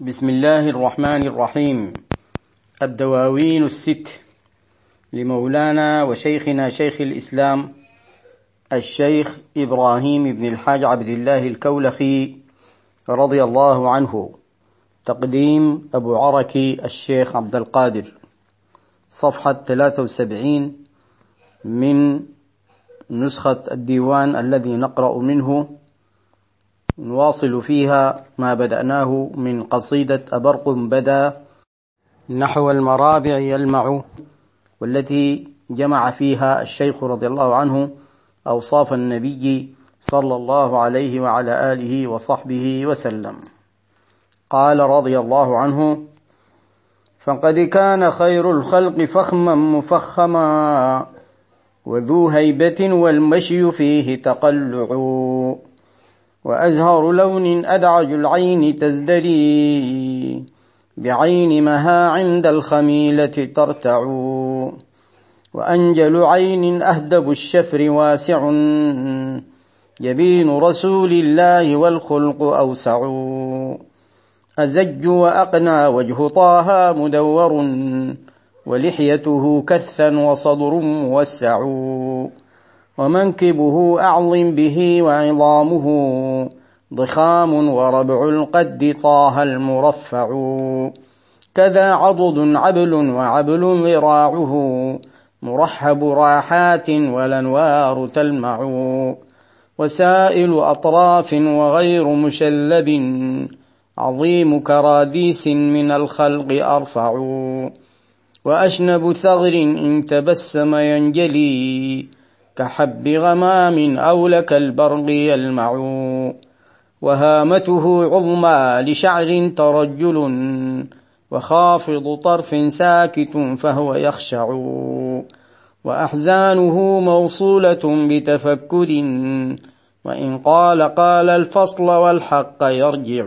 بسم الله الرحمن الرحيم. الدواوين الست لمولانا وشيخنا شيخ الإسلام الشيخ إبراهيم بن الحاج عبد الله الكولخي رضي الله عنه. تقديم أبو عركي الشيخ عبد القادر. صفحة 73 من نسخة الديوان الذي نقرأ منه نواصل فيها ما بدأناه من قصيدة أبرق بدا نحو المرابع يلمع والتي جمع فيها الشيخ رضي الله عنه أوصاف النبي صلى الله عليه وعلى آله وصحبه وسلم. قال رضي الله عنه فقد كان خير الخلق فخما مفخما وذو هيبة والمشي فيه تقلع. وأزهر لون أدعج العين تزدري بعين مها عند الخميلة ترتع وأنجل عين أهدب الشفر واسع يبين رسول الله والخلق أوسع أزج وأقنى وجه طه مدور ولحيته كثا وصدر موسع ومنكبه أعظم به وعظامه ضخام وربع القد طه المرفع. كذا عضد عبل وعبل ذراعه مرحب راحات والأنوار تلمع. وسائل أطراف وغير مشلب عظيم كراديس من الخلق أرفع. واشنب ثغر إن تبسم ينجلي كحب غمام أو لك البرق يلمع. وهامته عظمى لشعر ترجل. وخافض طرف ساكت فهو يخشع. وأحزانه موصولة بتفكر. وإن قال قال الفصل والحق يرجع.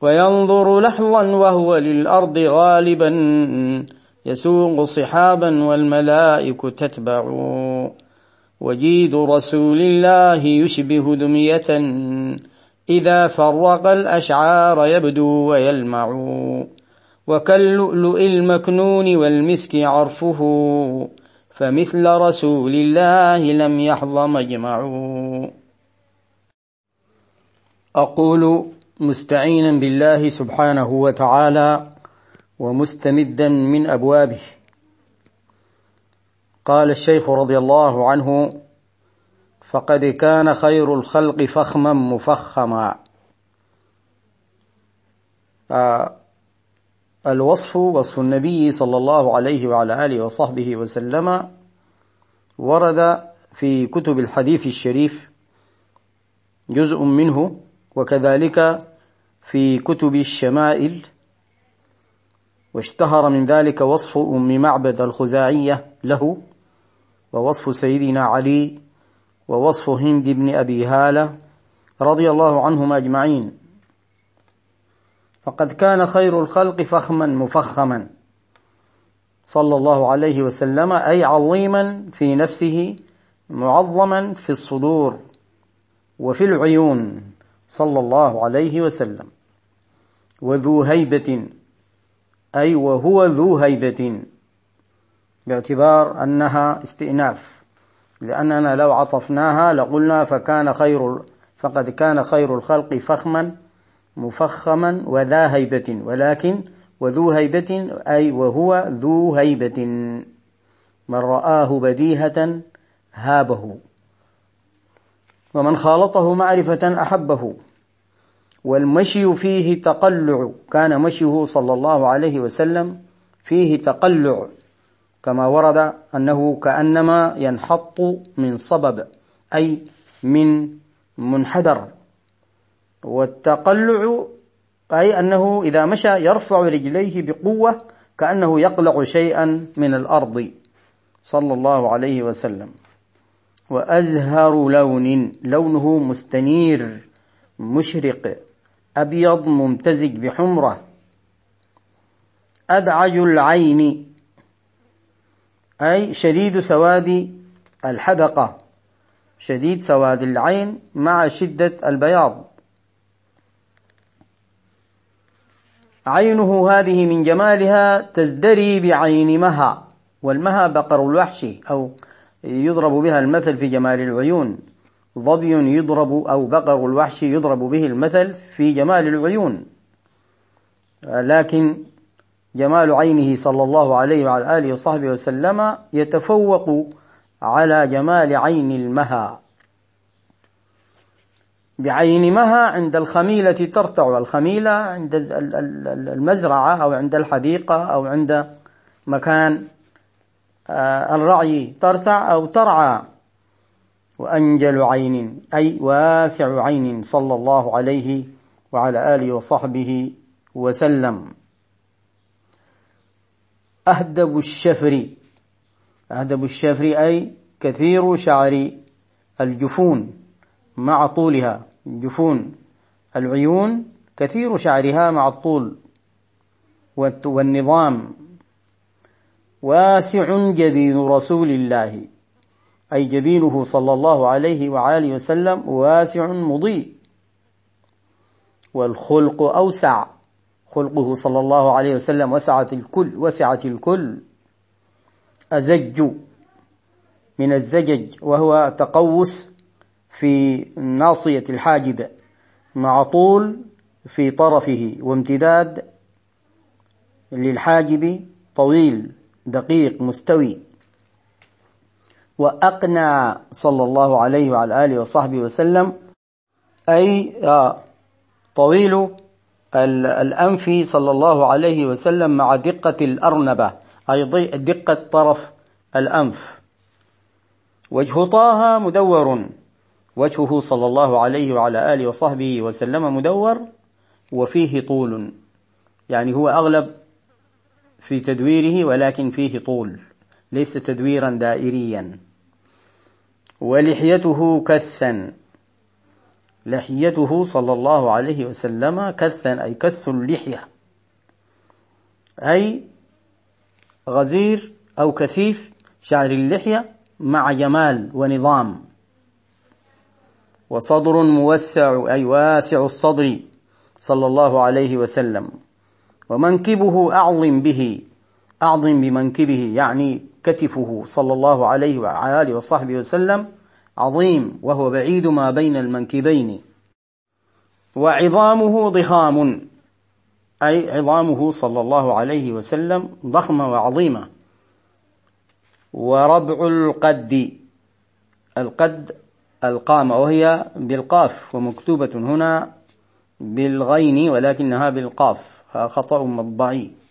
وينظر لحظا وهو للأرض غالبا. يسوق صحابا والملائك تتبع. وجيد رسول الله يشبه دمية إذا فرق الأشعار يبدو ويلمع. وكاللؤلؤ المكنون والمسك عرفه فمثل رسول الله لم يحظ مجمع أقول مستعينا بالله سبحانه وتعالى ومستمدا من أبوابه. قال الشيخ رضي الله عنه فقد كان خير الخلق فخما مفخما. آه، الوصف وصف النبي صلى الله عليه وعلى آله وصحبه وسلم ورد في كتب الحديث الشريف جزء منه وكذلك في كتب الشمائل واشتهر من ذلك وصف أم معبد الخزاعية له ووصف سيدنا علي ووصف هند بن أبي هالة رضي الله عنهم أجمعين. فقد كان خير الخلق فخما مفخما. صلى الله عليه وسلم أي عظيما في نفسه معظما في الصدور وفي العيون. صلى الله عليه وسلم. وذو هيبة أي وهو ذو هيبة باعتبار أنها استئناف. لأننا لو عطفناها لقلنا فكان خير فقد كان خير الخلق فخما مفخما وذا هيبة ولكن وذو هيبة أي وهو ذو هيبة من رآه بديهة هابه ومن خالطه معرفة أحبه. والمشي فيه تقلع. كان مشيه صلى الله عليه وسلم فيه تقلع. كما ورد أنه كأنما ينحط من صبب أي من منحدر. والتقلع أي أنه إذا مشى يرفع رجليه بقوة كأنه يقلع شيئا من الأرض. صلى الله عليه وسلم. وأزهر لون لونه مستنير مشرق. أبيض ممتزج بحمرة. أدعج العين. أي شديد سواد الحدقة. شديد سواد العين مع شدة البياض. عينه هذه من جمالها تزدري بعين مها. والمها بقر الوحش أو يضرب بها المثل في جمال العيون. ظبي يضرب أو بقر الوحش يضرب به المثل في جمال العيون. لكن جمال عينه صلى الله عليه وعلى آله وصحبه وسلم يتفوق على جمال عين المها. بعين مها عند الخميلة ترتع الخميلة عند المزرعة أو عند الحديقة أو عند مكان آه، الرعي ترتع أو ترعى. وأنجل عين أي واسع عين صلى الله عليه وعلى آله وصحبه وسلم. أهدب الشفر أهدب الشفر أي كثير شعر الجفون مع طولها. جفون العيون كثير شعرها مع الطول. والنظام واسع جبين رسول الله. أي جبينه صلى الله عليه وآله وسلم واسع مضيء. والخلق أوسع. خلقه صلى الله عليه وسلم وسعت الكل وسعت الكل. أزج من الزجج وهو تقوس في ناصية الحاجب مع طول في طرفه وامتداد للحاجب طويل دقيق مستوي. وأقنى صلى الله عليه وعلى آله وصحبه وسلم أي آه، طويل الأنف صلى الله عليه وسلم مع دقة الأرنبة أي دقة طرف الأنف. وجه طه مدور. وجهه صلى الله عليه وعلى آله وصحبه وسلم مدور وفيه طول. يعني هو أغلب في تدويره ولكن فيه طول. ليس تدويرا دائريا. ولحيته كثا. لحيته صلى الله عليه وسلم كثا أي كث اللحية. أي غزير أو كثيف شعر اللحية مع جمال ونظام. وصدر موسع أي واسع الصدر صلى الله عليه وسلم. ومنكبه أعظم به أعظم بمنكبه يعني كتفه صلى الله عليه وعلى آله وصحبه وسلم عظيم وهو بعيد ما بين المنكبين. وعظامه ضخام. أي عظامه صلى الله عليه وسلم ضخمة وعظيمة. وربع القد. القد القامة وهي بالقاف ومكتوبة هنا بالغين ولكنها بالقاف. خطأ مطبعي.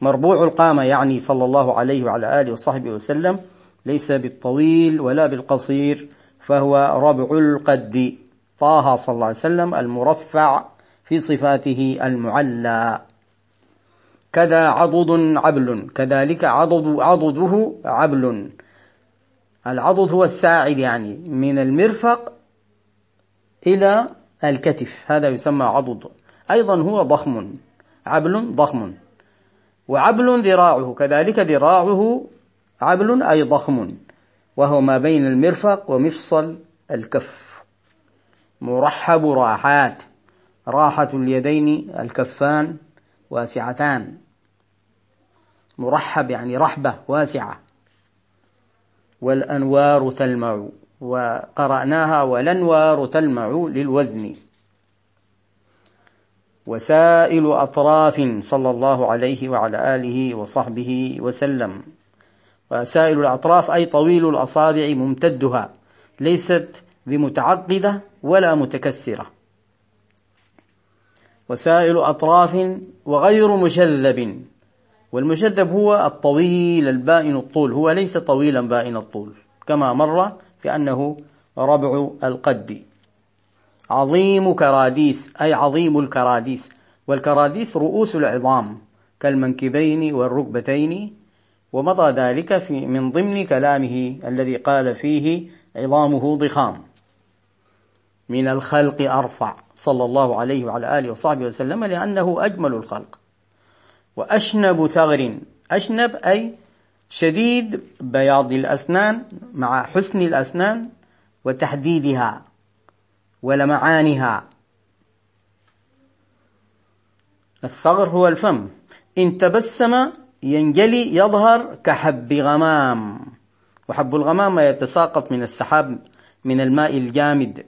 مربوع القامة يعني صلى الله عليه وعلى آله وصحبه وسلم ليس بالطويل ولا بالقصير فهو ربع القد. طه صلى الله عليه وسلم المرفع في صفاته المعلى. كذا عضد عبل كذلك عضد عضده عبل. العضد هو الساعد يعني من المرفق إلى الكتف هذا يسمى عضد. أيضا هو ضخم عبل ضخم. وعبل ذراعه كذلك ذراعه عبل أي ضخم وهو ما بين المرفق ومفصل الكف. مرحب راحات راحة اليدين الكفان واسعتان. مرحب يعني رحبة واسعة. والأنوار تلمع وقرأناها والأنوار تلمع للوزن. وسائل أطراف صلى الله عليه وعلى آله وصحبه وسلم. وسائل الأطراف أي طويل الأصابع ممتدها ليست بمتعقدة ولا متكسرة. وسائل أطراف وغير مشذب والمشذب هو الطويل البائن الطول هو ليس طويلا بائن الطول كما مر في أنه ربع القد. عظيم كراديس أي عظيم الكراديس. والكراديس رؤوس العظام كالمنكبين والركبتين ومضى ذلك في من ضمن كلامه الذي قال فيه عظامه ضخام. من الخلق أرفع صلى الله عليه وعلى آله وصحبه وسلم لأنه أجمل الخلق. وأشنب ثغر أشنب أي شديد بياض الأسنان مع حسن الأسنان وتحديدها. ولمعانها الثغر هو الفم. إن تبسم ينجلي يظهر كحب غمام. وحب الغمام ما يتساقط من السحاب من الماء الجامد.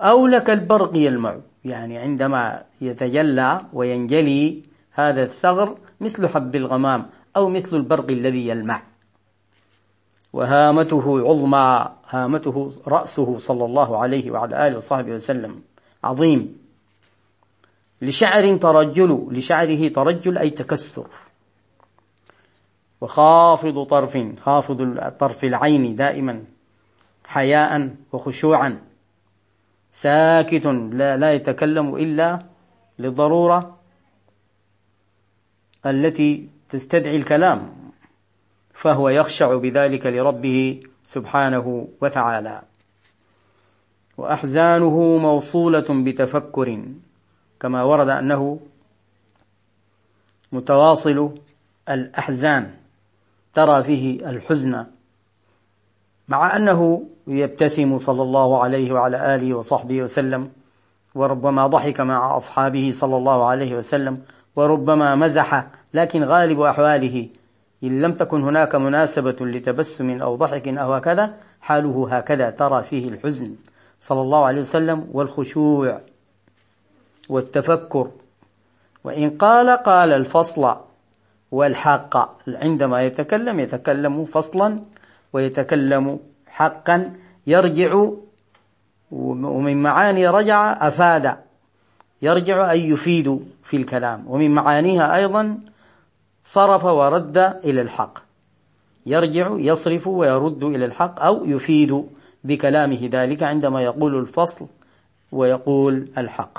أو لك البرق يلمع. يعني عندما يتجلى وينجلي هذا الثغر مثل حب الغمام أو مثل البرق الذي يلمع. وهامته عظمى هامته رأسه صلى الله عليه وعلى آله وصحبه وسلم. عظيم. لشعر ترجل لشعره ترجل أي تكسر. وخافض طرف خافض طرف العين دائما حياء وخشوعا. ساكت لا, لا يتكلم إلا للضرورة التي تستدعي الكلام. فهو يخشع بذلك لربه سبحانه وتعالى. وأحزانه موصولة بتفكر كما ورد أنه متواصل الأحزان ترى فيه الحزن مع أنه يبتسم صلى الله عليه وعلى آله وصحبه وسلم وربما ضحك مع أصحابه صلى الله عليه وسلم وربما مزح لكن غالب أحواله إن لم تكن هناك مناسبة لتبسم أو ضحك أو هكذا حاله هكذا ترى فيه الحزن. صلى الله عليه وسلم والخشوع والتفكر. وإن قال قال الفصل والحق. عندما يتكلم يتكلم فصلا ويتكلم حقا. يرجع ومن معاني رجع أفاد. يرجع أي يفيد في الكلام. ومن معانيها أيضا صرف ورد إلى الحق. يرجع يصرف ويرد إلى الحق أو يفيد بكلامه. ذلك عندما يقول الفصل ويقول الحق.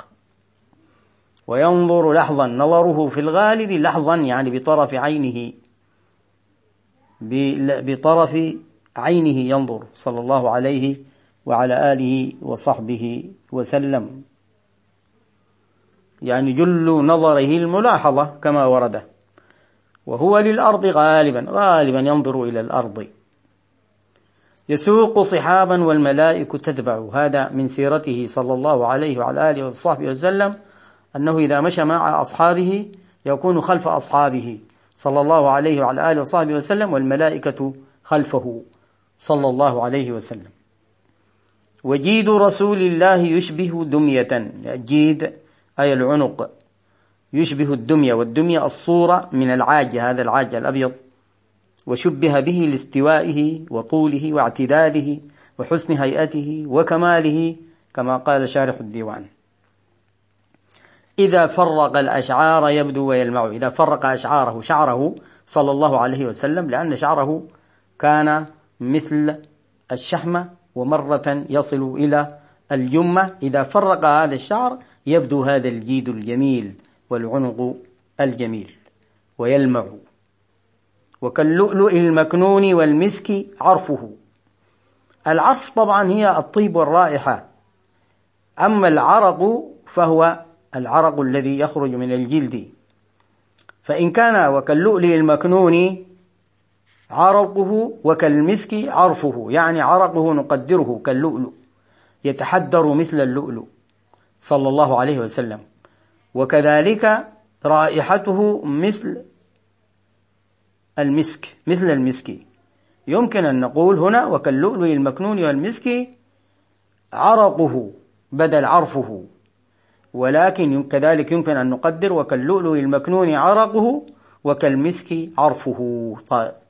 وينظر لحظا نظره في الغالب لحظا يعني بطرف عينه بطرف عينه ينظر صلى الله عليه وعلى آله وصحبه وسلم. يعني جل نظره الملاحظة كما ورد. وهو للأرض غالبا غالبا ينظر إلى الأرض. يسوق صحابا والملائكة تتبع هذا من سيرته صلى الله عليه وعلى آله وصحبه وسلم أنه إذا مشى مع أصحابه يكون خلف أصحابه صلى الله عليه وعلى آله وصحبه وسلم والملائكة خلفه صلى الله عليه وسلم. وجيد رسول الله يشبه دمية. جيد أي العنق. يشبه الدمية والدمية الصورة من العاج هذا العاج الأبيض وشبه به لاستوائه وطوله واعتداله وحسن هيئته وكماله كما قال شارح الديوان. إذا فرق الأشعار يبدو ويلمع. إذا فرق أشعاره شعره صلى الله عليه وسلم لأن شعره كان مثل الشحمة ومرة يصل إلى الجمة. إذا فرق هذا الشعر يبدو هذا الجيد الجميل. والعنق الجميل ويلمع. وكاللؤلؤ المكنون والمسك عرفه. العرف طبعا هي الطيب والرائحة. أما العرق فهو العرق الذي يخرج من الجلد. فإن كان وكاللؤلؤ المكنون عرقه وكالمسك عرفه يعني عرقه نقدره كاللؤلؤ يتحدر مثل اللؤلؤ. صلى الله عليه وسلم. وكذلك رائحته مثل المسك مثل المسك. يمكن أن نقول هنا وكاللؤلؤ المكنون والمسك عرقه بدل عرفه. ولكن كذلك يمكن أن نقدر وكاللؤلؤ المكنون عرقه وكالمسك عرفه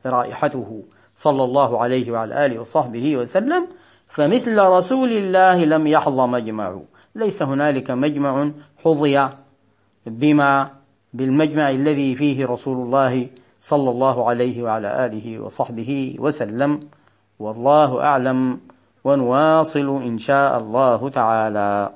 رائحته. صلى الله عليه وعلى آله وصحبه وسلم. فمثل رسول الله لم يحظى مجمع ليس هنالك مجمع حظي بما بالمجمع الذي فيه رسول الله صلى الله عليه وعلى آله وصحبه وسلم والله أعلم ونواصل إن شاء الله تعالى.